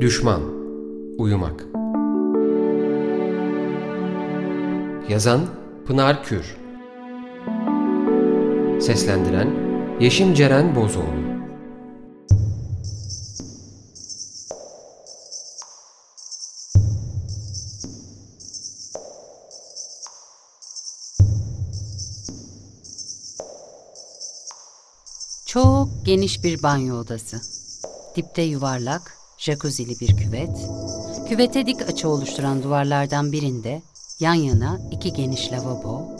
Düşman Uyumak. Yazan Pınar Kür. Seslendiren Yeşim Ceren Bozoğlu. Çok geniş bir banyo odası. Dipte yuvarlak, jacuzzi'li bir küvet. Küvete dik açı oluşturan duvarlardan birinde yan yana iki geniş lavabo,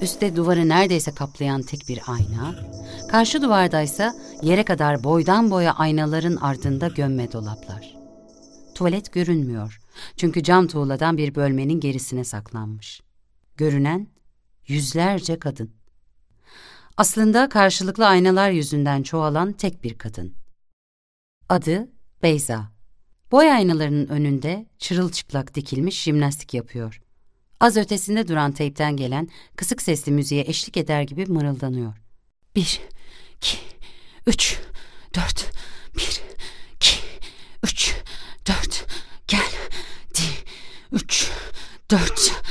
üstte duvarı neredeyse kaplayan tek bir ayna, karşı duvardaysa yere kadar boydan boya aynaların ardında gömme dolaplar. Tuvalet görünmüyor çünkü cam tuğladan bir bölmenin gerisine saklanmış. Görünen yüzlerce kadın. Aslında karşılıklı aynalar yüzünden çoğalan tek bir kadın. Adı Beyza. Boy aynalarının önünde çırılçıplak dikilmiş jimnastik yapıyor. Az ötesinde duran teypten gelen kısık sesli müziğe eşlik eder gibi mırıldanıyor. Bir, iki, üç, dört, bir, iki, üç, dört, gel, di, üç, dört,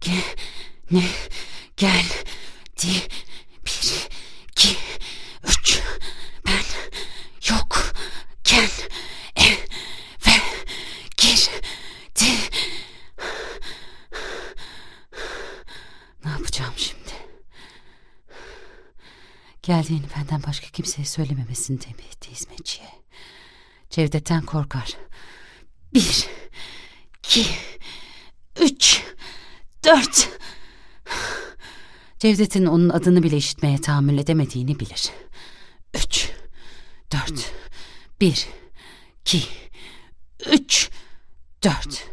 ge, ne, gel, di, bir, iki, üç, ben yokken eve girdi. Ne yapacağım şimdi? Geldiğini benden başka kimseye söylememesini tembih etti hizmetçiye. Cevdet'ten korkar. Bir, iki, üç, dört. Cevdet'in onun adını bile işitmeye tahammül edemediğini bilir. Üç, dört, bir, iki, üç, dört.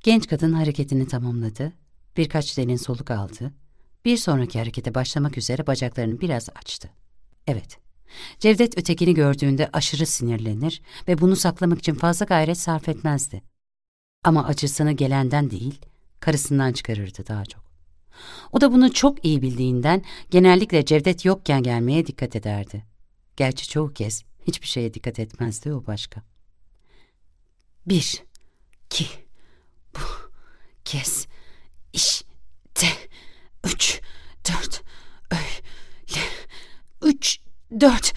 Genç kadın hareketini tamamladı. Birkaç derin soluk aldı. Bir sonraki harekete başlamak üzere bacaklarını biraz açtı. Evet, Cevdet ötekini gördüğünde aşırı sinirlenir ve bunu saklamak için fazla gayret sarf etmezdi. Ama acısını gelenden değil, karısından çıkarırdı daha çok. O da bunu çok iyi bildiğinden genellikle Cevdet yokken gelmeye dikkat ederdi. Gerçi çoğu kez hiçbir şeye dikkat etmezdi o başka. Bir, iki, bu kez, işte, üç, dört, öyle, üç, dört.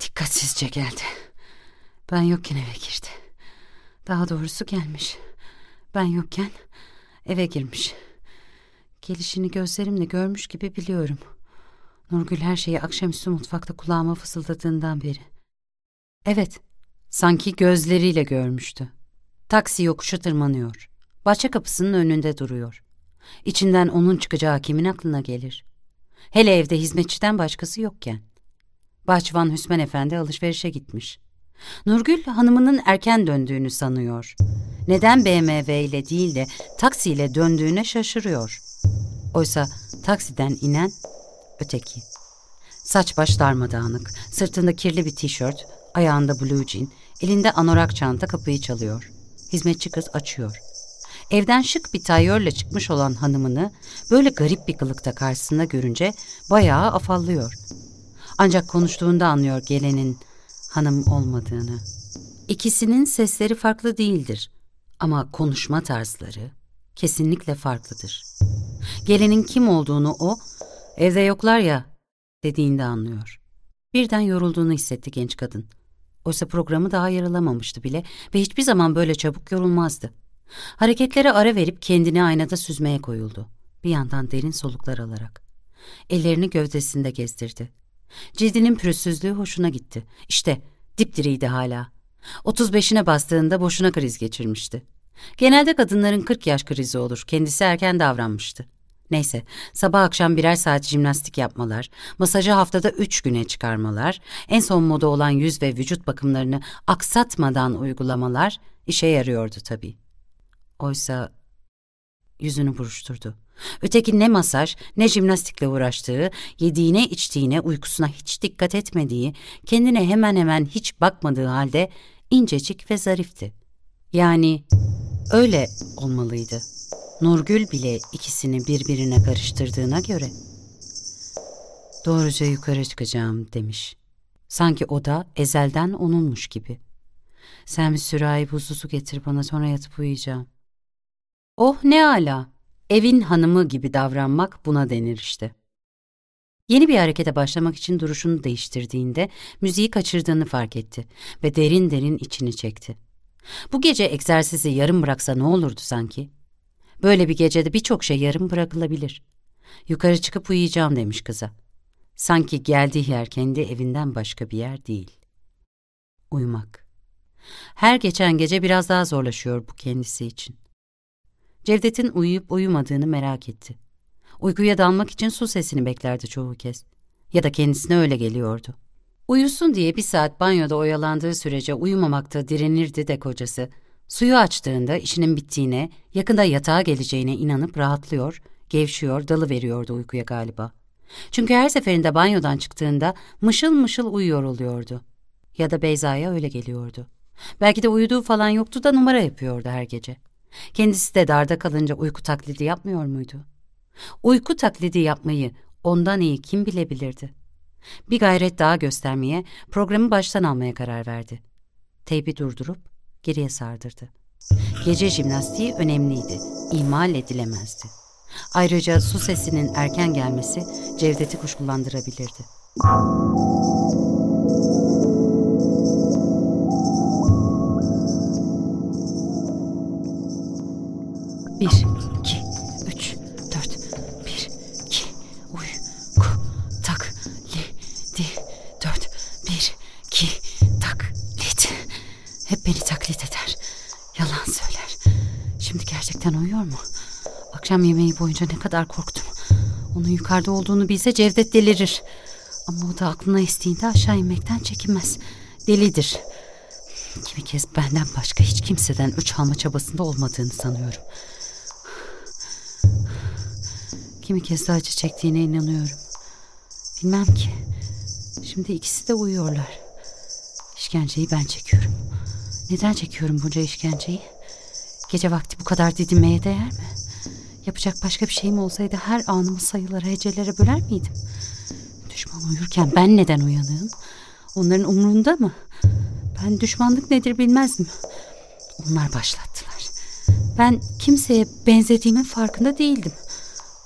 Dikkatsizce geldi. Ben yokken eve girdi. Daha doğrusu gelmiş. Ben yokken eve girmiş. Gelişini gözlerimle görmüş gibi biliyorum. Nurgül her şeyi akşamüstü mutfakta kulağıma fısıldadığından beri. Evet, sanki gözleriyle görmüştü. Taksi yokuşa tırmanıyor. Bahçe kapısının önünde duruyor. İçinden onun çıkacağı kimin aklına gelir? Hele evde hizmetçiden başkası yokken. Bahçıvan Hüsmen Efendi alışverişe gitmiş. Nurgül hanımının erken döndüğünü sanıyor. Neden BMW ile değil de taksiyle döndüğüne şaşırıyor. Oysa taksiden inen öteki. Saç baş darmadağınık, sırtında kirli bir tişört, ayağında blue jean, elinde anorak çanta kapıyı çalıyor. Hizmetçi kız açıyor. Evden şık bir tayyörle çıkmış olan hanımını böyle garip bir kılıkta karşısında görünce bayağı afallıyor. Ancak konuştuğunda anlıyor gelenin hanım olmadığını. İkisinin sesleri farklı değildir ama konuşma tarzları kesinlikle farklıdır. Gelenin kim olduğunu o, evde yoklar ya dediğinde anlıyor. Birden yorulduğunu hissetti genç kadın. Oysa programı daha yarılamamıştı bile ve hiçbir zaman böyle çabuk yorulmazdı. Hareketlere ara verip kendini aynada süzmeye koyuldu. Bir yandan derin soluklar alarak. Ellerini gövdesinde gezdirdi. Cildinin pürüzsüzlüğü hoşuna gitti. İşte dipdiriydi hala. 35'ine bastığında boşuna kriz geçirmişti. Genelde kadınların 40 yaş krizi olur. Kendisi erken davranmıştı. Neyse, sabah akşam birer saat jimnastik yapmalar, masajı haftada üç güne çıkarmalar, en son moda olan yüz ve vücut bakımlarını aksatmadan uygulamalar işe yarıyordu tabii. Oysa yüzünü buruşturdu. Öteki ne masaj ne jimnastikle uğraştığı, yediğine içtiğine uykusuna hiç dikkat etmediği, kendine hemen hemen hiç bakmadığı halde incecik ve zarifti. Yani öyle olmalıydı. Nurgül bile ikisini birbirine karıştırdığına göre. Doğruca yukarı çıkacağım demiş. Sanki o da ezelden onunmuş gibi. Sen bir sürahi buzlu su getir bana sonra yatıp uyuyacağım. Oh ne ala. Evin hanımı gibi davranmak buna denir işte. Yeni bir harekete başlamak için duruşunu değiştirdiğinde müziği kaçırdığını fark etti ve derin derin içini çekti. Bu gece egzersizi yarım bıraksa ne olurdu sanki? Böyle bir gecede birçok şey yarım bırakılabilir. Yukarı çıkıp uyuyacağım demiş kıza. Sanki geldiği yer kendi evinden başka bir yer değil. Uyumak. Her geçen gece biraz daha zorlaşıyor bu kendisi için. Cevdet'in uyuyup uyumadığını merak etti. Uykuya dalmak için su sesini beklerdi çoğu kez. Ya da kendisine öyle geliyordu. Uyusun diye bir saat banyoda oyalandığı sürece uyumamakta direnirdi de kocası. Suyu açtığında işinin bittiğine, yakında yatağa geleceğine inanıp rahatlıyor, gevşiyor, dalı veriyordu uykuya galiba. Çünkü her seferinde banyodan çıktığında mışıl mışıl uyuyor oluyordu. Ya da Beyza'ya öyle geliyordu. Belki de uyuduğu falan yoktu da numara yapıyordu her gece. Kendisi de darda kalınca uyku taklidi yapmıyor muydu? Uyku taklidi yapmayı ondan iyi kim bilebilirdi? Bir gayret daha göstermeye, programı baştan almaya karar verdi. Teybi durdurup geriye sardırdı. Gece jimnastiği önemliydi, ihmal edilemezdi. Ayrıca su sesinin erken gelmesi Cevdet'i kuşkulandırabilirdi. Bir, iki, üç, dört, bir, iki, uyku, tak, li, dört, bir, iki, tak, lit. Hep beni taklit eder. Yalan söyler. Şimdi gerçekten uyuyor mu? Akşam yemeği boyunca ne kadar korktum. Onun yukarıda olduğunu bilse Cevdet delirir. Ama o da aklına estiğinde aşağı inmekten çekinmez. Delidir. Kimi kez benden başka hiç kimseden üç alma çabasında olmadığını sanıyorum. Kimi kez acı çektiğine inanıyorum. Bilmem ki. Şimdi ikisi de uyuyorlar. İşkenceyi ben çekiyorum. Neden çekiyorum bunca işkenceyi? Gece vakti bu kadar didinmeye değer mi? Yapacak başka bir şeyim olsaydı her anımı sayılara, hecelere böler miydim? Düşman uyurken ben neden uyanığım? Onların umrunda mı? Ben düşmanlık nedir bilmezdim. Onlar başlattılar. Ben kimseye benzediğimin farkında değildim.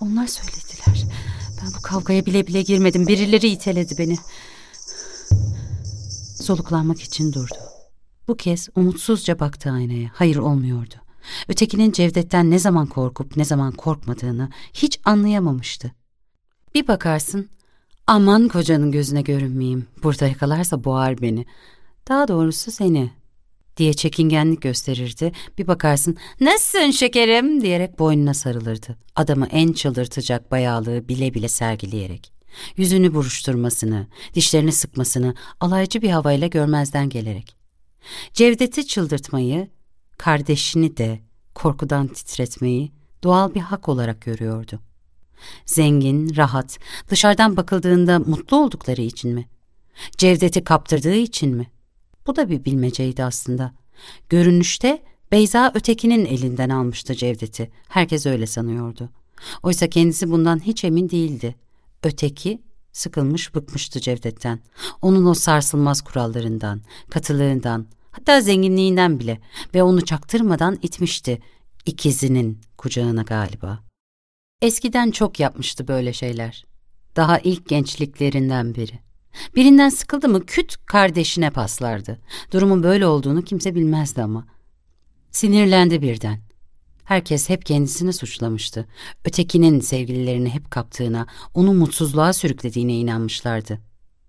Onlar söylediler. Ben bu kavgaya bile bile girmedim. Birileri iteledi beni. Soluklanmak için durdu. Bu kez umutsuzca baktı aynaya. Hayır olmuyordu. Ötekinin Cevdet'ten ne zaman korkup ne zaman korkmadığını hiç anlayamamıştı. Bir bakarsın, aman kocanın gözüne görünmeyeyim, burada yakalarsa boğar beni. Daha doğrusu seni diye çekingenlik gösterirdi. Bir bakarsın, nasılsın şekerim diyerek boynuna sarılırdı. Adamı en çıldırtacak bayağılığı bile bile sergileyerek. Yüzünü buruşturmasını, dişlerini sıkmasını alaycı bir havayla görmezden gelerek. Cevdet'i çıldırtmayı, kardeşini de korkudan titretmeyi doğal bir hak olarak görüyordu. Zengin, rahat, dışarıdan bakıldığında mutlu oldukları için mi? Cevdet'i kaptırdığı için mi? Bu da bir bilmeceydi aslında. Görünüşte Beyza ötekinin elinden almıştı Cevdet'i. Herkes öyle sanıyordu. Oysa kendisi bundan hiç emin değildi. Öteki sıkılmış bıkmıştı Cevdet'ten. Onun o sarsılmaz kurallarından, katılığından, hatta zenginliğinden bile ve onu çaktırmadan itmişti ikizinin kucağına galiba. Eskiden çok yapmıştı böyle şeyler. Daha ilk gençliklerinden biri. Birinden sıkıldı mı küt kardeşine paslardı. Durumun böyle olduğunu kimse bilmezdi ama. Sinirlendi birden. Herkes hep kendisini suçlamıştı. Ötekinin sevgililerini hep kaptığına, onu mutsuzluğa sürüklediğine inanmışlardı.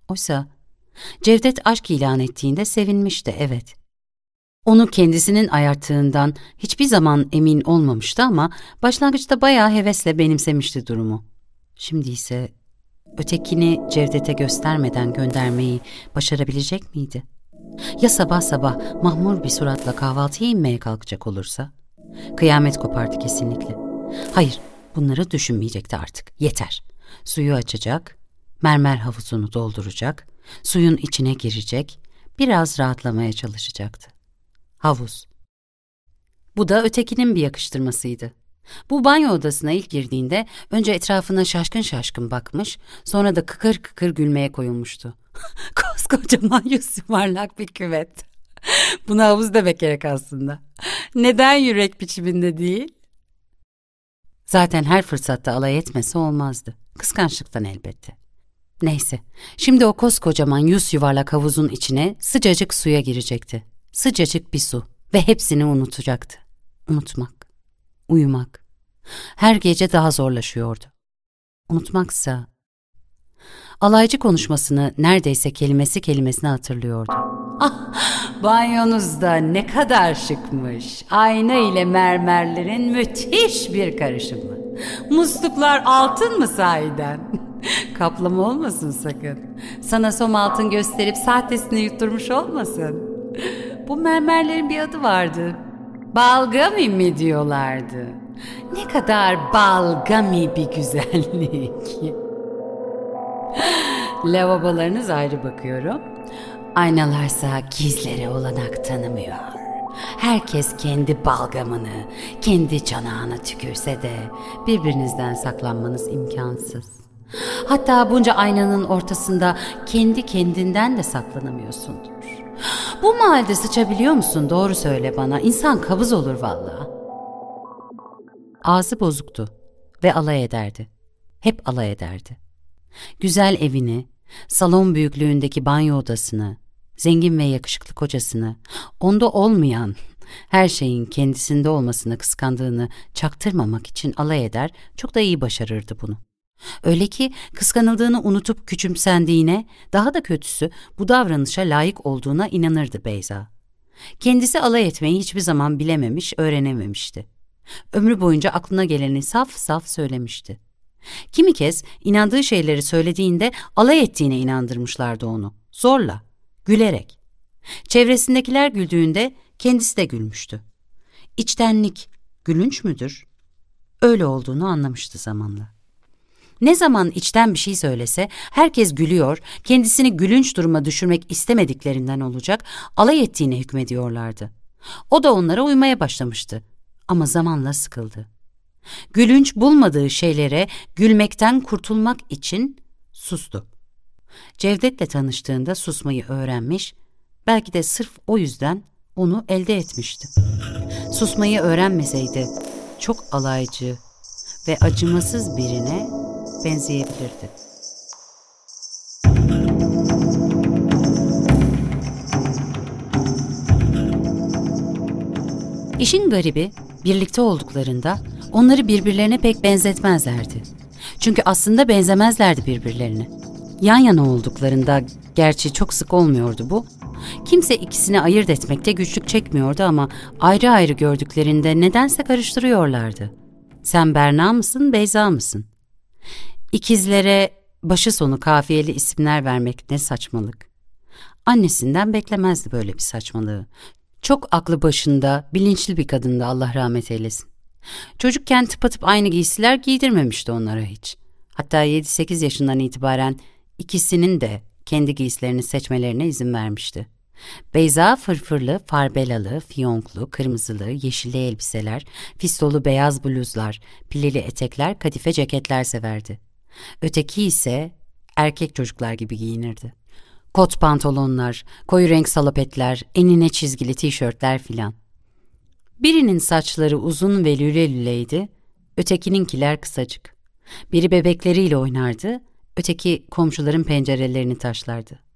Oysa Cevdet aşk ilan ettiğinde sevinmişti, evet. Onu kendisinin ayarttığından hiçbir zaman emin olmamıştı ama başlangıçta bayağı hevesle benimsemişti durumu. Şimdi ise ötekini Cevdet'e göstermeden göndermeyi başarabilecek miydi? Ya sabah sabah mahmur bir suratla kahvaltıya inmeye kalkacak olursa? Kıyamet kopardı kesinlikle. Hayır, bunları düşünmeyecekti artık. Yeter. Suyu açacak, mermer havuzunu dolduracak, suyun içine girecek, biraz rahatlamaya çalışacaktı. Havuz. Bu da ötekinin bir yakıştırmasıydı. Bu banyo odasına ilk girdiğinde önce etrafına şaşkın şaşkın bakmış, sonra da kıkır kıkır gülmeye koyulmuştu. Koskocaman yüz yuvarlak bir küvet. Buna havuz demek gerek aslında. Neden yürek biçiminde değil? Zaten her fırsatta alay etmesi olmazdı. Kıskançlıktan elbette. Neyse, şimdi o koskocaman yüz yuvarlak havuzun içine sıcacık suya girecekti. Sıcacık bir su ve hepsini unutacaktı. Unutmak, uyumak. Her gece daha zorlaşıyordu. Unutmaksa... Alaycı konuşmasını neredeyse kelimesi kelimesine hatırlıyordu. Ah, banyonuz da ne kadar şıkmış. Ayna ile mermerlerin müthiş bir karışımı. Musluklar altın mı sahiden? Kaplama olmasın sakın. Sana som altın gösterip sahtesini yutturmuş olmasın. Bu mermerlerin bir adı vardı. Balgami mi diyorlardı. Ne kadar balgami bir güzellik. Lavabolarınız ayrı bakıyorum. Aynalarsa gizlere olanak tanımıyor. Herkes kendi balgamını, kendi canağına tükürse de birbirinizden saklanmanız imkansız. Hatta bunca aynanın ortasında kendi kendinden de saklanamıyorsundur. Bu mahallede sıçabiliyor musun? Doğru söyle bana. İnsan kabız olur valla. Ağzı bozuktu ve alay ederdi. Hep alay ederdi. Güzel evini, salon büyüklüğündeki banyo odasını, zengin ve yakışıklı kocasını, onda olmayan, her şeyin kendisinde olmasını kıskandığını çaktırmamak için alay eder, çok da iyi başarırdı bunu. Öyle ki kıskanıldığını unutup küçümsendiğine, daha da kötüsü bu davranışa layık olduğuna inanırdı Beyza. Kendisi alay etmeyi hiçbir zaman bilememiş, öğrenememişti. Ömrü boyunca aklına geleni saf saf söylemişti. Kimi kez inandığı şeyleri söylediğinde alay ettiğine inandırmışlardı onu. Zorla, gülerek. Çevresindekiler güldüğünde kendisi de gülmüştü. İçtenlik gülünç müdür? Öyle olduğunu anlamıştı zamanla. Ne zaman içten bir şey söylese herkes gülüyor, kendisini gülünç duruma düşürmek istemediklerinden olacak, alay ettiğine hükmediyorlardı. O da onlara uymaya başlamıştı ama zamanla sıkıldı. Gülünç bulmadığı şeylere gülmekten kurtulmak için sustu. Cevdet'le tanıştığında susmayı öğrenmiş, belki de sırf o yüzden onu elde etmişti. Susmayı öğrenmeseydi çok alaycı ve acımasız birine benzeyebilirdi. İşin garibi birlikte olduklarında onları birbirlerine pek benzetmezlerdi. Çünkü aslında benzemezlerdi birbirlerine. Yan yana olduklarında, gerçi çok sık olmuyordu bu, kimse ikisini ayırt etmekte güçlük çekmiyordu ama ayrı ayrı gördüklerinde nedense karıştırıyorlardı. Sen Berna mısın, Beyza mısın? İkizlere başı sonu kafiyeli isimler vermek ne saçmalık. Annesinden beklemezdi böyle bir saçmalığı. Çok aklı başında, bilinçli bir kadındı Allah rahmet eylesin. Çocukken tıpatıp aynı giysiler giydirmemişti onlara hiç. Hatta 7-8 yaşından itibaren ikisinin de kendi giysilerini seçmelerine izin vermişti. Beyza fırfırlı, farbelalı, fiyonklu, kırmızılı, yeşilli elbiseler, fistolu beyaz bluzlar, pileli etekler, kadife ceketler severdi. Öteki ise erkek çocuklar gibi giyinirdi. Kot pantolonlar, koyu renk salopetler, enine çizgili tişörtler filan. Birinin saçları uzun ve lüle lüleydi, ötekininkiler kısacık. Biri bebekleriyle oynardı, öteki komşuların pencerelerini taşlardı.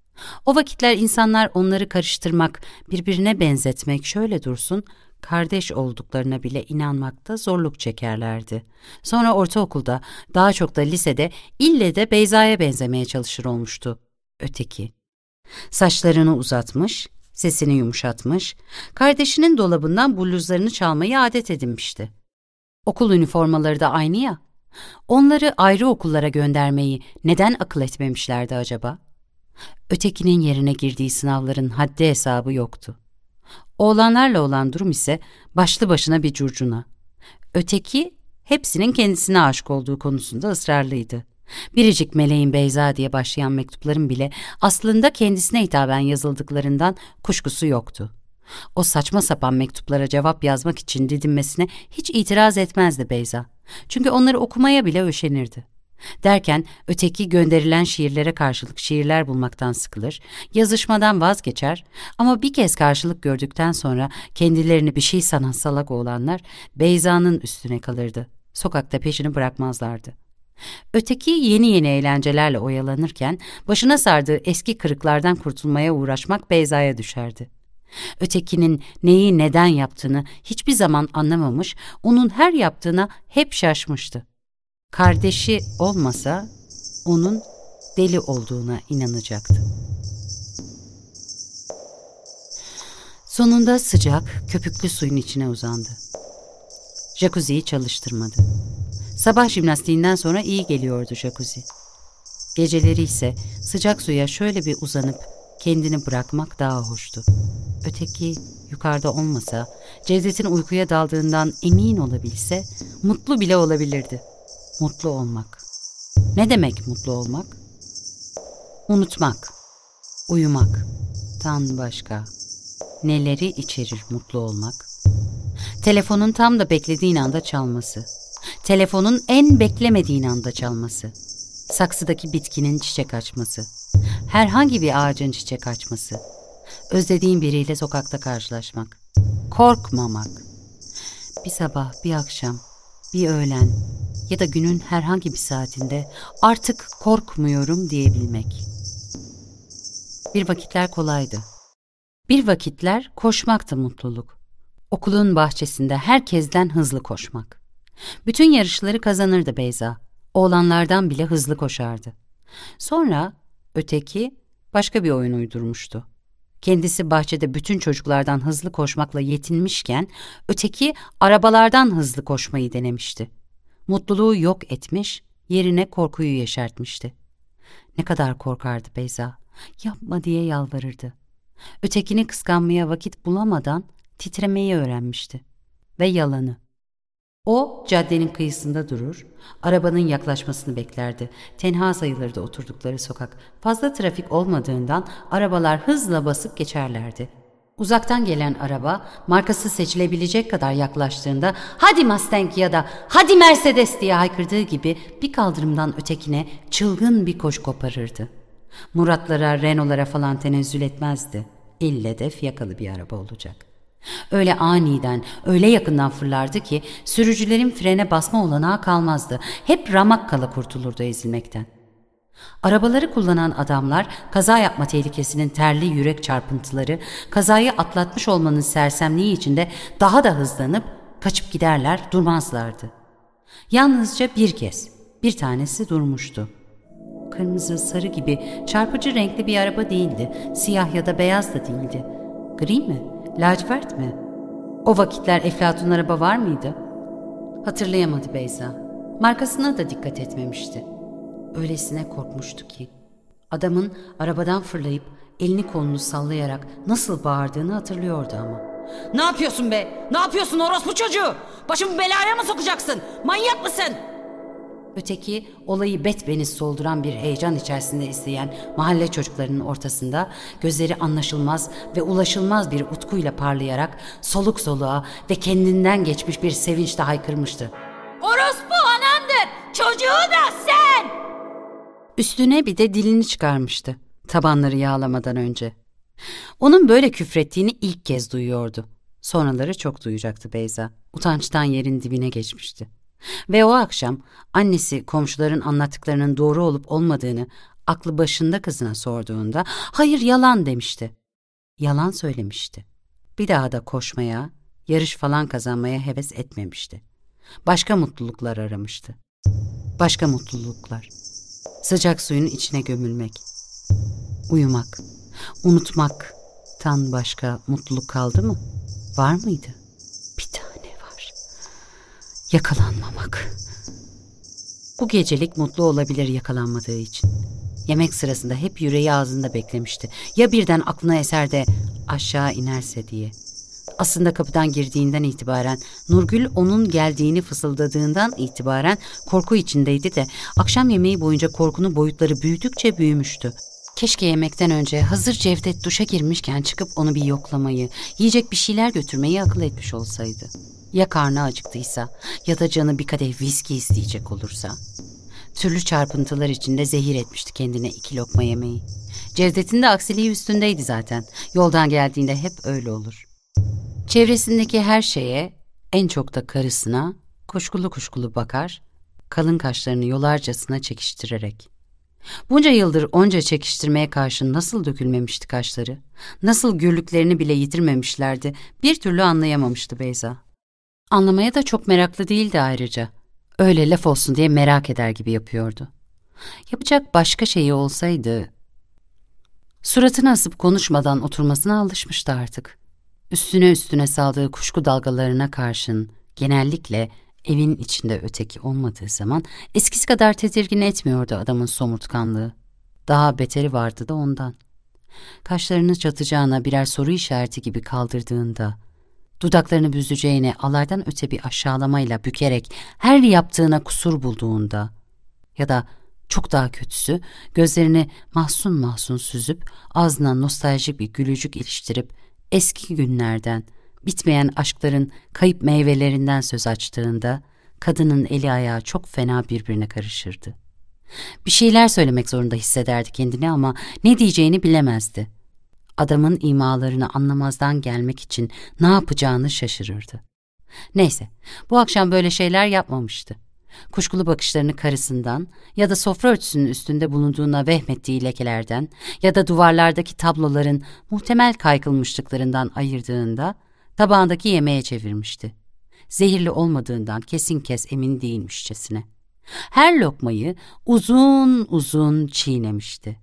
O vakitler insanlar onları karıştırmak, birbirine benzetmek şöyle dursun, kardeş olduklarına bile inanmakta zorluk çekerlerdi. Sonra ortaokulda, daha çok da lisede ille de Beyza'ya benzemeye çalışır olmuştu. Öteki. Saçlarını uzatmış, sesini yumuşatmış, kardeşinin dolabından bluzlarını çalmayı adet edinmişti. Okul üniformaları da aynı ya. Onları ayrı okullara göndermeyi neden akıl etmemişlerdi acaba? Ötekinin yerine girdiği sınavların haddi hesabı yoktu. Oğlanlarla olan durum ise başlı başına bir curcuna. Öteki hepsinin kendisine aşık olduğu konusunda ısrarlıydı. Biricik meleğin Beyza diye başlayan mektupların bile aslında kendisine hitaben yazıldıklarından kuşkusu yoktu. O saçma sapan mektuplara cevap yazmak için didinmesine hiç itiraz etmezdi Beyza. Çünkü onları okumaya bile öşenirdi. Derken öteki gönderilen şiirlere karşılık şiirler bulmaktan sıkılır, yazışmadan vazgeçer ama bir kez karşılık gördükten sonra kendilerini bir şey sanan salak oğlanlar Beyza'nın üstüne kalırdı. Sokakta peşini bırakmazlardı. Öteki yeni yeni eğlencelerle oyalanırken başına sardığı eski kırıklardan kurtulmaya uğraşmak Beyza'ya düşerdi. Ötekinin neyi neden yaptığını hiçbir zaman anlamamış, onun her yaptığına hep şaşmıştı. Kardeşi olmasa onun deli olduğuna inanacaktı. Sonunda sıcak, köpüklü suyun içine uzandı. Jacuzziyi çalıştırmadı. Sabah jimnastiğinden sonra iyi geliyordu jacuzzi. Geceleri ise sıcak suya şöyle bir uzanıp kendini bırakmak daha hoştu. Öteki yukarıda olmasa, Cevdet'in uykuya daldığından emin olabilse mutlu bile olabilirdi. Mutlu olmak. Ne demek mutlu olmak? Unutmak, uyumak, tan başka. Neleri içerir mutlu olmak? Telefonun tam da beklediğin anda çalması. Telefonun en beklemediğin anda çalması. Saksıdaki bitkinin çiçek açması. Herhangi bir ağacın çiçek açması. Özlediğin biriyle sokakta karşılaşmak. Korkmamak. Bir sabah, bir akşam, bir öğlen ya da günün herhangi bir saatinde artık korkmuyorum diyebilmek. Bir vakitler kolaydı. Bir vakitler koşmaktı mutluluk. Okulun bahçesinde herkesten hızlı koşmak. Bütün yarışları kazanırdı Beyza. Oğlanlardan bile hızlı koşardı. Sonra öteki başka bir oyun uydurmuştu. Kendisi bahçede bütün çocuklardan hızlı koşmakla yetinmişken öteki arabalardan hızlı koşmayı denemişti. Mutluluğu yok etmiş, yerine korkuyu yeşertmişti. Ne kadar korkardı Beyza. Yapma diye yalvarırdı. Ötekini kıskanmaya vakit bulamadan titremeyi öğrenmişti. Ve yalanı. O caddenin kıyısında durur, arabanın yaklaşmasını beklerdi. Tenha sayılırdı oturdukları sokak. Fazla trafik olmadığından arabalar hızla basıp geçerlerdi. Uzaktan gelen araba markası seçilebilecek kadar yaklaştığında hadi Mustang ya da hadi Mercedes diye haykırdığı gibi bir kaldırımdan ötekine çılgın bir koş koparırdı. Muratlara, Renault'lara falan tenezzül etmezdi. İlle de fiyakalı bir araba olacak.'' Öyle aniden, öyle yakından fırlardı ki sürücülerin frene basma olanağı kalmazdı. Hep ramak kala kurtulurdu ezilmekten. Arabaları kullanan adamlar kaza yapma tehlikesinin terli yürek çarpıntıları, kazayı atlatmış olmanın sersemliği içinde daha da hızlanıp kaçıp giderler, durmazlardı. Yalnızca bir kez bir tanesi durmuştu. Kırmızı, sarı gibi çarpıcı renkli bir araba değildi. Siyah ya da beyaz da değildi. Gri mi? Lacivert mi? O vakitler Eflatun araba var mıydı? Hatırlayamadı Beyza. Markasına da dikkat etmemişti. Öylesine korkmuştu ki. Adamın arabadan fırlayıp elini kolunu sallayarak nasıl bağırdığını hatırlıyordu ama. Ne yapıyorsun be? Ne yapıyorsun orospu çocuğu? Başımı belaya mı sokacaksın? Manyak mısın? Öteki olayı betbeniz solduran bir heyecan içerisinde izleyen mahalle çocuklarının ortasında gözleri anlaşılmaz ve ulaşılmaz bir utkuyla parlayarak soluk soluğa ve kendinden geçmiş bir sevinçle haykırmıştı. Orospu anamdır, çocuğu da sen! Üstüne bir de dilini çıkarmıştı tabanları yağlamadan önce. Onun böyle küfrettiğini ilk kez duyuyordu. Sonraları çok duyacaktı Beyza. Utançtan yerin dibine geçmişti. Ve o akşam annesi komşuların anlattıklarının doğru olup olmadığını aklı başında kızına sorduğunda hayır yalan demişti. Yalan söylemişti. Bir daha da koşmaya, yarış falan kazanmaya heves etmemişti. Başka mutluluklar aramıştı. Başka mutluluklar. Sıcak suyun içine gömülmek. Uyumak. Unutmak. Tan başka mutluluk kaldı mı? Var mıydı? Bir tane var. Yakalanmamak. Bu gecelik mutlu olabilir yakalanmadığı için. Yemek sırasında hep yüreği ağzında beklemişti. Ya birden aklına eser de aşağı inerse diye. Aslında kapıdan girdiğinden itibaren, Nurgül onun geldiğini fısıldadığından itibaren korku içindeydi de akşam yemeği boyunca korkunun boyutları büyüdükçe büyümüştü. Keşke yemekten önce hazır Cevdet duşa girmişken çıkıp onu bir yoklamayı, yiyecek bir şeyler götürmeyi akıl etmiş olsaydı. Ya karnı acıktıysa ya da canı bir kadeh viski isteyecek olursa. Türlü çarpıntılar içinde zehir etmişti kendine iki lokma yemeği. Cevdet'in de aksiliği üstündeydi zaten. Yoldan geldiğinde hep öyle olur. Çevresindeki her şeye, en çok da karısına kuşkulu kuşkulu bakar, kalın kaşlarını yolarcasına çekiştirerek. Bunca yıldır onca çekiştirmeye karşın nasıl dökülmemişti kaşları, nasıl gürlüklerini bile yitirmemişlerdi bir türlü anlayamamıştı Beyza. Anlamaya da çok meraklı değildi ayrıca. Öyle laf olsun diye merak eder gibi yapıyordu. Yapacak başka şeyi olsaydı... Suratını asıp konuşmadan oturmasına alışmıştı artık. Üstüne üstüne saldığı kuşku dalgalarına karşın genellikle evin içinde öteki olmadığı zaman eskisi kadar tedirgin etmiyordu adamın somurtkanlığı. Daha beteri vardı da ondan. Kaşlarını çatacağına birer soru işareti gibi kaldırdığında, dudaklarını büzeceğine alardan öte bir aşağılamayla bükerek her yaptığına kusur bulduğunda ya da çok daha kötüsü gözlerini mahzun mahzun süzüp ağzına nostaljik bir gülücük iliştirip eski günlerden, bitmeyen aşkların kayıp meyvelerinden söz açtığında kadının eli ayağı çok fena birbirine karışırdı. Bir şeyler söylemek zorunda hissederdi kendini ama ne diyeceğini bilemezdi. Adamın imalarını anlamazdan gelmek için ne yapacağını şaşırırdı. Neyse, bu akşam böyle şeyler yapmamıştı. Kuşkulu bakışlarını karısından ya da sofra örtüsünün üstünde bulunduğuna vehmettiği lekelerden ya da duvarlardaki tabloların muhtemel kaykılmışlıklarından ayırdığında tabağındaki yemeğe çevirmişti. Zehirli olmadığından kesin kes emin değilmişçesine. Her lokmayı uzun uzun çiğnemişti.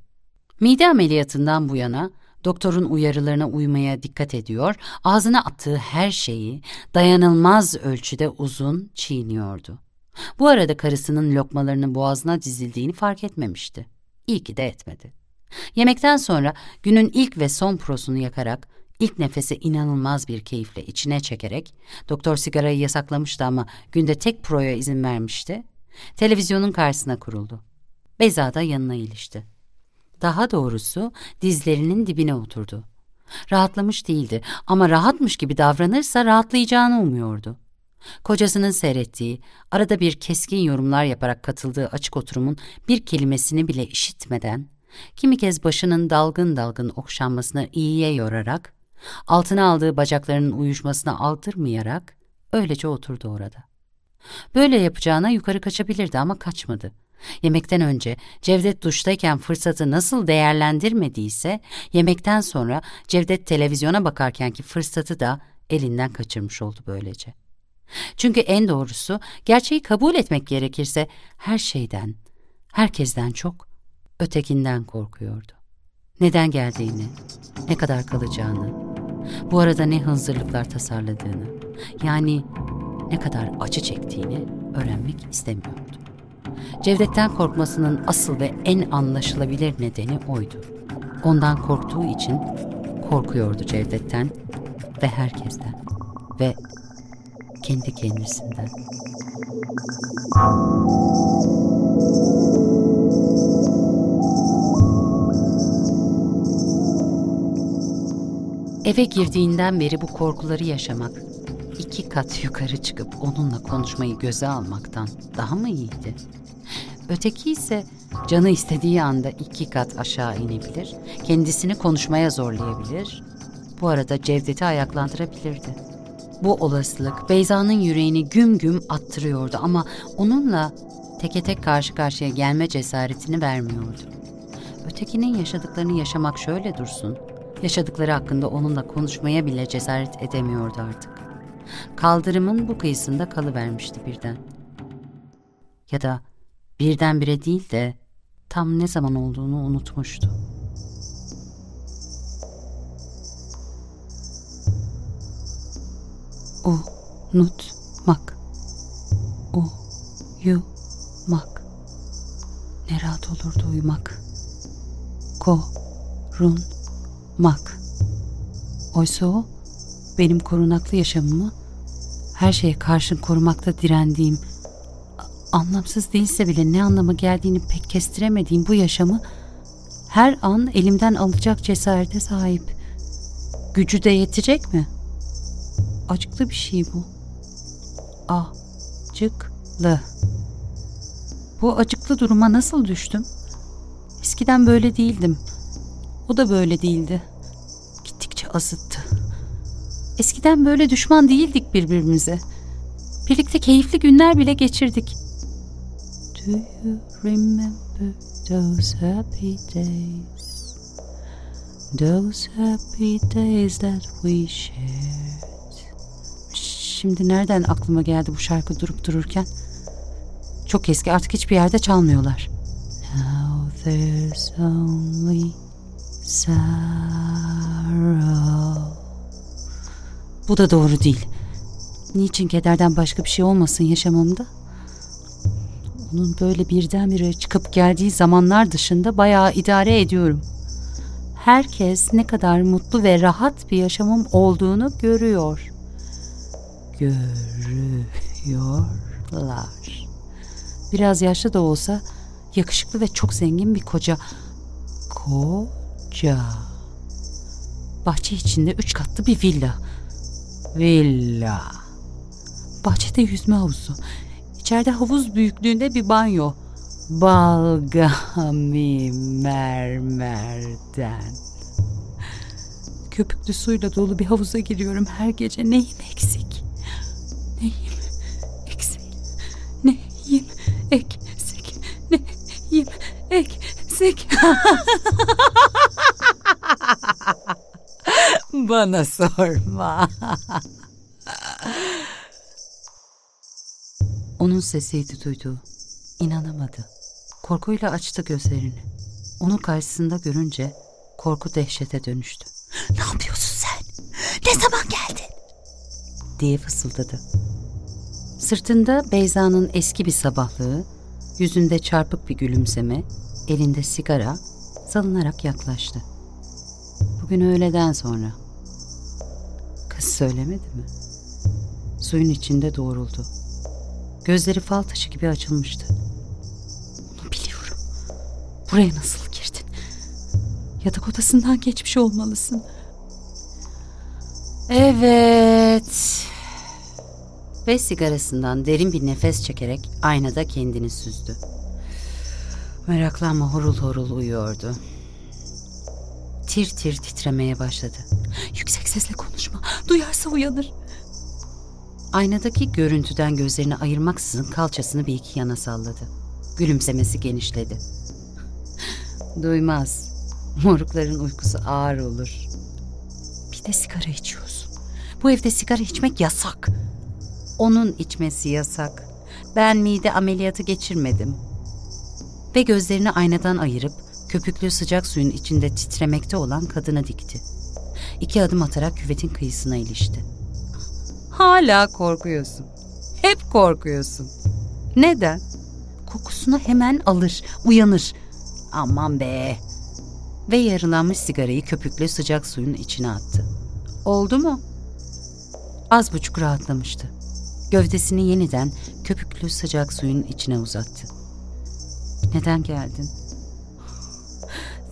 Mide ameliyatından bu yana doktorun uyarılarına uymaya dikkat ediyor, ağzına attığı her şeyi dayanılmaz ölçüde uzun çiğniyordu. Bu arada karısının lokmalarının boğazına dizildiğini fark etmemişti. İyi ki de etmedi. Yemekten sonra günün ilk ve son prosunu yakarak, ilk nefese inanılmaz bir keyifle içine çekerek, doktor sigarayı yasaklamıştı ama günde tek proya izin vermişti, televizyonun karşısına kuruldu. Beza da yanına ilişti. Daha doğrusu dizlerinin dibine oturdu. Rahatlamış değildi ama rahatmış gibi davranırsa rahatlayacağını umuyordu. Kocasının seyrettiği, arada bir keskin yorumlar yaparak katıldığı açık oturumun bir kelimesini bile işitmeden, kimi kez başının dalgın dalgın okşanmasını iyiye yorarak, altına aldığı bacaklarının uyuşmasına aldırmayarak öylece oturdu orada. Böyle yapacağına yukarı kaçabilirdi ama kaçmadı. Yemekten önce Cevdet duştayken fırsatı nasıl değerlendirmediyse, yemekten sonra Cevdet televizyona bakarkenki fırsatı da elinden kaçırmış oldu böylece. Çünkü en doğrusu gerçeği kabul etmek gerekirse her şeyden, herkesten çok ötekinden korkuyordu. Neden geldiğini, ne kadar kalacağını, bu arada ne hınzırlıklar tasarladığını, yani ne kadar acı çektiğini öğrenmek istemiyordu. Cevdet'ten korkmasının asıl ve en anlaşılabilir nedeni oydu. Ondan korktuğu için korkuyordu Cevdet'ten ve herkesten ve kendi kendisinden. Eve girdiğinden beri bu korkuları yaşamak, iki kat yukarı çıkıp onunla konuşmayı göze almaktan daha mı iyiydi? Öteki ise canı istediği anda iki kat aşağı inebilir, kendisini konuşmaya zorlayabilir, bu arada Cevdet'i ayaklandırabilirdi. Bu olasılık Beyza'nın yüreğini güm güm attırıyordu ama onunla teke tek karşı karşıya gelme cesaretini vermiyordu. Ötekinin yaşadıklarını yaşamak şöyle dursun, yaşadıkları hakkında onunla konuşmaya bile cesaret edemiyordu artık. Kaldırımın bu kıyısında kalıvermişti birden. Ya da birdenbire değil de tam ne zaman olduğunu unutmuştu. Unutmak. Uyumak. Ne rahat olurdu uyumak. Korunmak. Oysa o benim korunaklı yaşamımı her şeye karşın korumakta direndiğim, anlamsız değilse bile ne anlama geldiğini pek kestiremediğim bu yaşamı her an elimden alacak cesarete sahip. Gücü de yetecek mi? Acıklı bir şey bu acıklı. Bu acıklı duruma nasıl düştüm? Eskiden böyle değildim. O da böyle değildi. Gittikçe azıttı. Eskiden böyle düşman değildik birbirimize. Birlikte keyifli günler bile geçirdik. Do you remember those happy days? Those happy days that we shared. Şimdi nereden aklıma geldi bu şarkı durup dururken? Çok eski artık hiçbir yerde çalmıyorlar. Now there's only sorrow. Bu da doğru değil. Niçin kederden başka bir şey olmasın yaşamamda? Onun böyle birdenbire çıkıp geldiği zamanlar dışında bayağı idare ediyorum. Herkes ne kadar mutlu ve rahat bir yaşamım olduğunu görüyor. Görüyorlar. Biraz yaşlı da olsa yakışıklı ve çok zengin bir koca. Koca. Bahçe içinde üç katlı bir villa. Villa. Bahçede yüzme havuzu. İçeride havuz büyüklüğünde bir banyo. Balgami mermerden. Köpüklü suyla dolu bir havuza giriyorum her gece. Neyim eksik? Eksik? Neyim eksik? Bana sorma. Onun sesiydi duyduğu. İnanamadı. Korkuyla açtı gözlerini. Onu karşısında görünce korku dehşete dönüştü. Ne yapıyorsun sen? Ne zaman geldin? diye fısıldadı. Sırtında Beyza'nın eski bir sabahlığı, yüzünde çarpık bir gülümseme, elinde sigara, salınarak yaklaştı. Bugün öğleden sonra. Kız söylemedi mi? Suyun içinde doğruldu. Gözleri fal taşı gibi açılmıştı. Onu biliyorum. Buraya nasıl girdin? Yatak odasından geçmiş olmalısın. Evet. Ve sigarasından derin bir nefes çekerek aynada kendini süzdü. Meraklanma horul horul uyuyordu. Tir tir titremeye başladı. Yüksek sesle konuşma. Duyarsa uyanır. Aynadaki görüntüden gözlerini ayırmaksızın kalçasını bir iki yana salladı. Gülümsemesi genişledi. Duymaz. Morukların uykusu ağır olur. Bir de sigara içiyorsun. Bu evde sigara içmek yasak. Onun içmesi yasak. Ben mide ameliyatı geçirmedim. Ve gözlerini aynadan ayırıp köpüklü sıcak suyun içinde titremekte olan kadına dikti. İki adım atarak küvetin kıyısına ilişti. Hala korkuyorsun. Hep korkuyorsun. Neden? Kokusunu hemen alır, uyanır. Aman be. Ve yarılanmış sigarayı köpüklü sıcak suyun içine attı. Oldu mu? Az buçuk rahatlamıştı. Gövdesini yeniden köpüklü sıcak suyun içine uzattı. Neden geldin?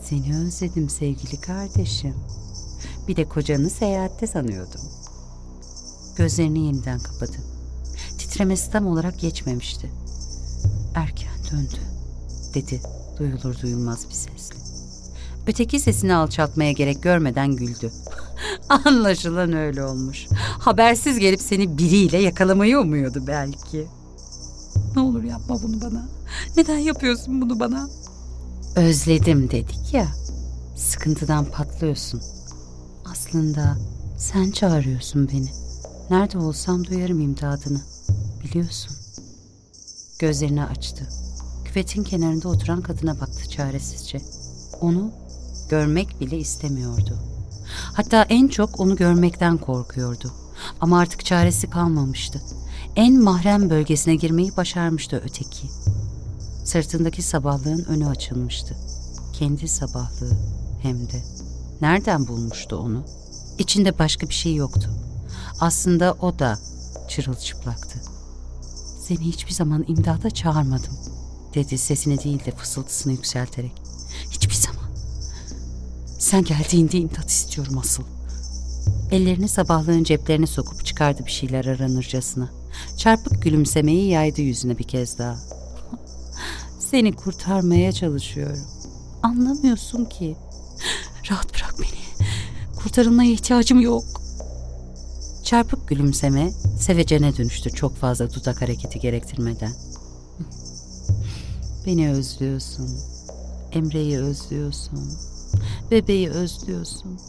Seni özledim sevgili kardeşim. Bir de kocanı seyahatte sanıyordum. Gözlerini yeniden kapadı. Titremesi tam olarak geçmemişti. Erken döndü, dedi duyulur duyulmaz bir sesle. Öteki sesini alçaltmaya gerek görmeden güldü. Anlaşılan öyle olmuş. Habersiz gelip seni biriyle yakalamayı umuyordu belki. Ne olur yapma bunu bana. Neden yapıyorsun bunu bana? Özledim dedik ya. Sıkıntıdan patlıyorsun. Aslında sen çağırıyorsun beni. Nerede olsam duyarım imdadını. Biliyorsun. Gözlerini açtı. Küvetin kenarında oturan kadına baktı çaresizce. Onu görmek bile istemiyordu. Hatta en çok onu görmekten korkuyordu. Ama artık çaresi kalmamıştı. En mahrem bölgesine girmeyi başarmıştı öteki. Sırtındaki sabahlığın önü açılmıştı. Kendi sabahlığı hem de. Nereden bulmuştu onu? İçinde başka bir şey yoktu. Aslında o da çırılçıplaktı. Seni hiçbir zaman imdada çağırmadım, dedi sesini değil de fısıltısını yükselterek. Sen geldiğinde imdat istiyorum asıl. Ellerini sabahlığın ceplerine sokup çıkardı bir şeyler aranırcasına. Çarpık gülümsemeyi yaydı yüzüne bir kez daha. Seni kurtarmaya çalışıyorum. Anlamıyorsun ki. Rahat bırak beni. Kurtarılmaya ihtiyacım yok. Çarpık gülümseme sevecene dönüştü çok fazla dudak hareketi gerektirmeden. Beni özlüyorsun. Emre'yi özlüyorsun. Bebeği özlüyorsun.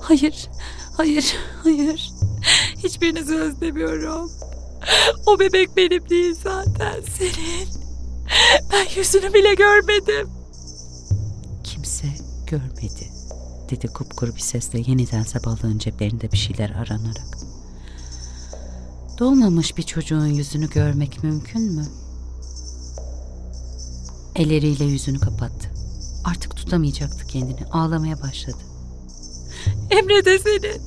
Hayır, hayır, hayır. Hiçbirinizi özlemiyorum. O bebek benim değil zaten senin. Ben yüzünü bile görmedim. Kimse görmedi, dedi kupkuru bir sesle yeniden sabahların ceplerinde bir şeyler aranarak. Doğmamış bir çocuğun yüzünü görmek mümkün mü? Elleriyle yüzünü kapattı. Artık tutamayacaktı kendini. Ağlamaya başladı. Emre de senin.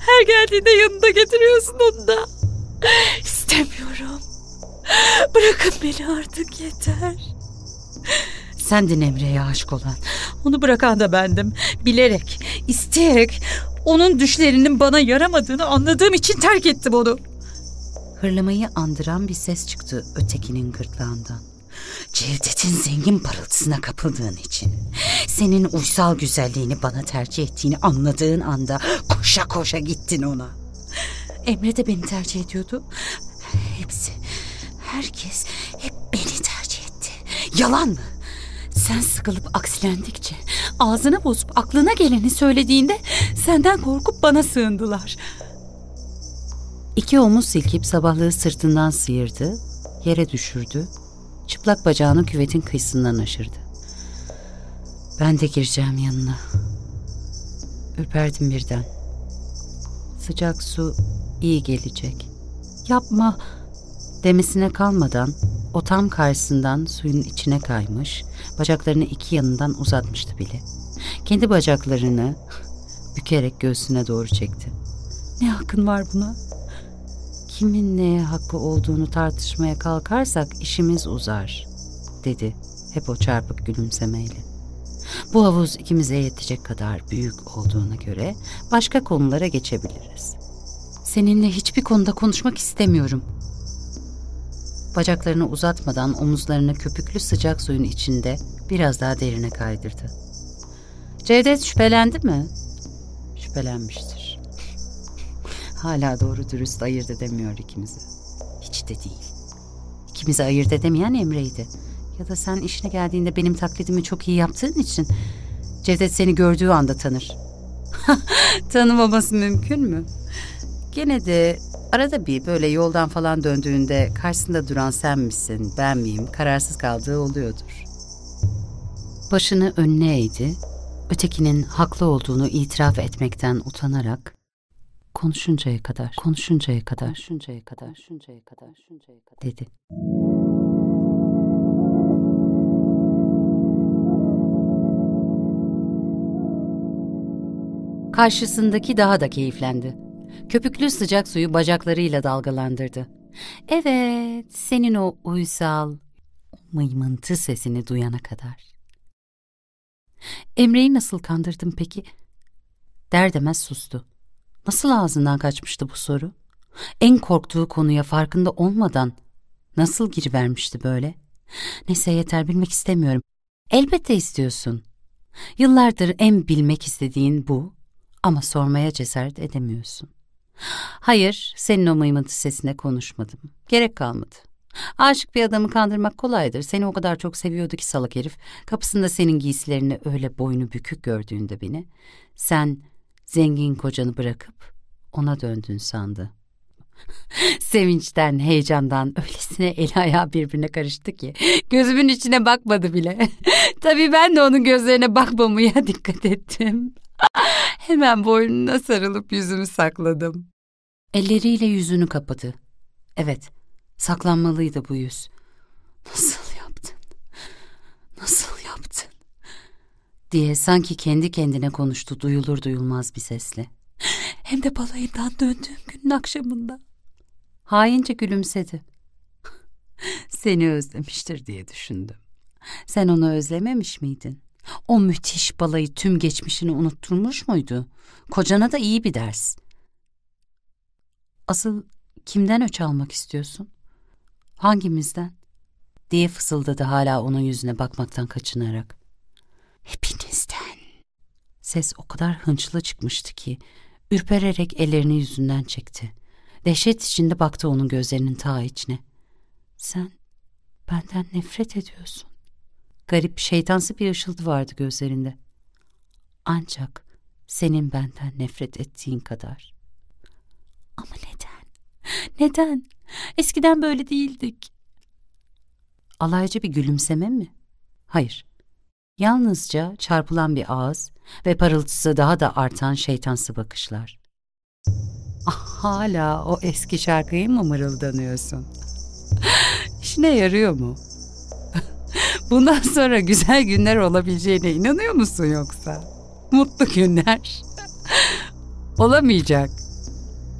Her geldiğinde yanında getiriyorsun onu da. İstemiyorum. Bırakın beni artık yeter. Sendin Emre'ye aşık olan. Onu bırakan da bendim. Bilerek, isteyerek onun düşlerinin bana yaramadığını anladığım için terk ettim onu. Hırlamayı andıran bir ses çıktı ötekinin gırtlağından. Cevdet'in zengin parıltısına kapıldığın için, senin uysal güzelliğini bana tercih ettiğini anladığın anda koşa koşa gittin ona. Emre de beni tercih ediyordu. Hepsi, herkes hep beni tercih etti. Yalan mı? Sen sıkılıp aksilendikçe, ağzını bozup aklına geleni söylediğinde senden korkup bana sığındılar. İki omuz silkip sabahlığı sırtından sıyırdı, yere düşürdü Çıplak bacağını küvetin kıyısından aşırdı. Ben de gireceğim yanına. Ürperdim birden. Sıcak su iyi gelecek. Yapma demesine kalmadan o tam karşısından suyun içine kaymış, bacaklarını iki yanından uzatmıştı bile. Kendi bacaklarını bükerek göğsüne doğru çekti. Ne hakkın var buna? Kimin neye hakkı olduğunu tartışmaya kalkarsak işimiz uzar, dedi hep o çarpık gülümsemeyle. Bu havuz ikimize yetecek kadar büyük olduğuna göre başka konulara geçebiliriz. Seninle hiçbir konuda konuşmak istemiyorum. Bacaklarını uzatmadan omuzlarını köpüklü sıcak suyun içinde biraz daha derine kaydırdı. Cevdet şüphelendi mi? Şüphelenmiştir. Hala doğru dürüst ayırt edemiyor ikimizi. Hiç de değil. İkimizi ayırt edemeyen Emre'ydi. Ya da sen işine geldiğinde benim taklidimi çok iyi yaptığın için Cevdet seni gördüğü anda tanır. Tanımaması mümkün mü? Gene de arada bir böyle yoldan falan döndüğünde karşısında duran sen misin, ben miyim kararsız kaldığı oluyordur. Başını önüne eğdi, ötekinin haklı olduğunu itiraf etmekten utanarak konuşuncaya kadar, konuşuncaya kadar, konuşuncaya kadar, konuşuncaya kadar, konuşuncaya kadar dedi. Karşısındaki daha da keyiflendi. Köpüklü sıcak suyu bacaklarıyla dalgalandırdı. Evet, senin o uysal, mıymıntı sesini duyana kadar. Emre'yi nasıl kandırdım peki? Der demez sustu. Nasıl ağzından kaçmıştı bu soru? En korktuğu konuya farkında olmadan nasıl girivermişti böyle? Neyse yeter bilmek istemiyorum. Elbette istiyorsun. Yıllardır en bilmek istediğin bu ama sormaya cesaret edemiyorsun. Hayır, senin o mıymıntı sesine konuşmadım. Gerek kalmadı. Aşık bir adamı kandırmak kolaydır. Seni o kadar çok seviyordu ki salak herif. Kapısında senin giysilerini öyle boynu bükük gördüğünde beni. Sen zengin kocanı bırakıp ona döndün sandı. Sevinçten, heyecandan öylesine eli ayağı birbirine karıştı ki gözümün içine bakmadı bile. Tabii ben de onun gözlerine bakmamaya dikkat ettim. Hemen boynuna sarılıp yüzümü sakladım. Elleriyle yüzünü kapadı. Evet, saklanmalıydı bu yüz. Nasıl diye sanki kendi kendine konuştu duyulur duyulmaz bir sesle. Hem de balayından döndüğüm günün akşamında. Haince gülümsedi. Seni özlemiştir diye düşündüm. Sen onu özlememiş miydin? O müthiş balayı tüm geçmişini unutturmuş muydu? Kocana da iyi bir ders. Asıl kimden öç almak istiyorsun? Hangimizden? diye fısıldadı hala onun yüzüne bakmaktan kaçınarak. Hepinizden. Ses o kadar hınçlı çıkmıştı ki ürpererek ellerini yüzünden çekti. Dehşet içinde baktı onun gözlerinin ta içine. Sen benden nefret ediyorsun. Garip şeytansı bir ışıltı vardı gözlerinde. Ancak senin benden nefret ettiğin kadar. Ama neden? Neden? Eskiden böyle değildik. Alaycı bir gülümseme mi? Hayır. Yalnızca çarpılan bir ağız ve parıltısı daha da artan şeytansı bakışlar. Ah, hala o eski şarkıyı mı mırıldanıyorsun? İşine yarıyor mu? Bundan sonra güzel günler olabileceğine inanıyor musun yoksa? Mutlu günler. Olamayacak.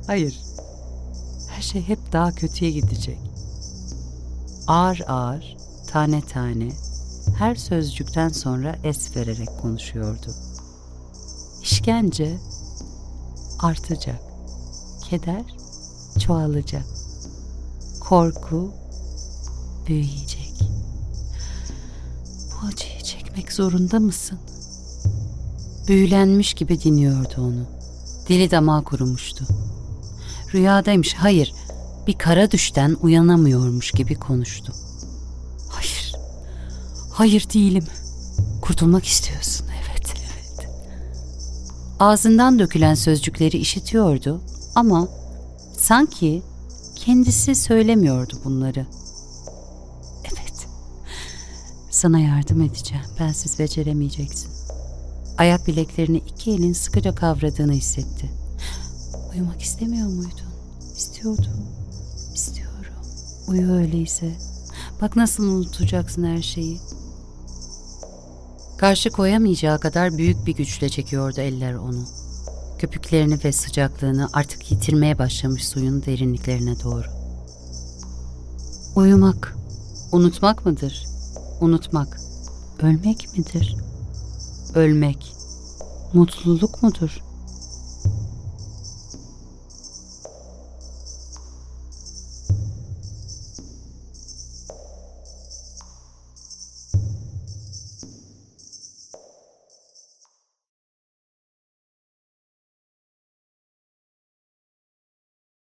Hayır. Her şey hep daha kötüye gidecek. Ağır ağır, tane tane, her sözcükten sonra es vererek konuşuyordu. İşkence artacak. Keder çoğalacak. Korku büyüyecek. Bu acıyı çekmek zorunda mısın? Büyülenmiş gibi dinliyordu onu. Dili damağı kurumuştu. Rüyadaymış, hayır, bir kara düşten uyanamıyormuş gibi konuştu. Hayır, değilim. Kurtulmak istiyorsun, evet, evet. Ağzından dökülen sözcükleri işitiyordu ama sanki kendisi söylemiyordu bunları. Evet, sana yardım edeceğim, bensiz beceremeyeceksin. Ayak bileklerini iki elin sıkıca kavradığını hissetti. Uyumak istemiyor muydun? İstiyordum. İstiyorum. Uyu öyleyse. Bak nasıl unutacaksın her şeyi. Karşı koyamayacağı kadar büyük bir güçle çekiyordu eller onu. Köpüklerini ve sıcaklığını artık yitirmeye başlamış suyun derinliklerine doğru. Uyumak, unutmak mıdır? Unutmak, ölmek midir? Ölmek, mutluluk mudur?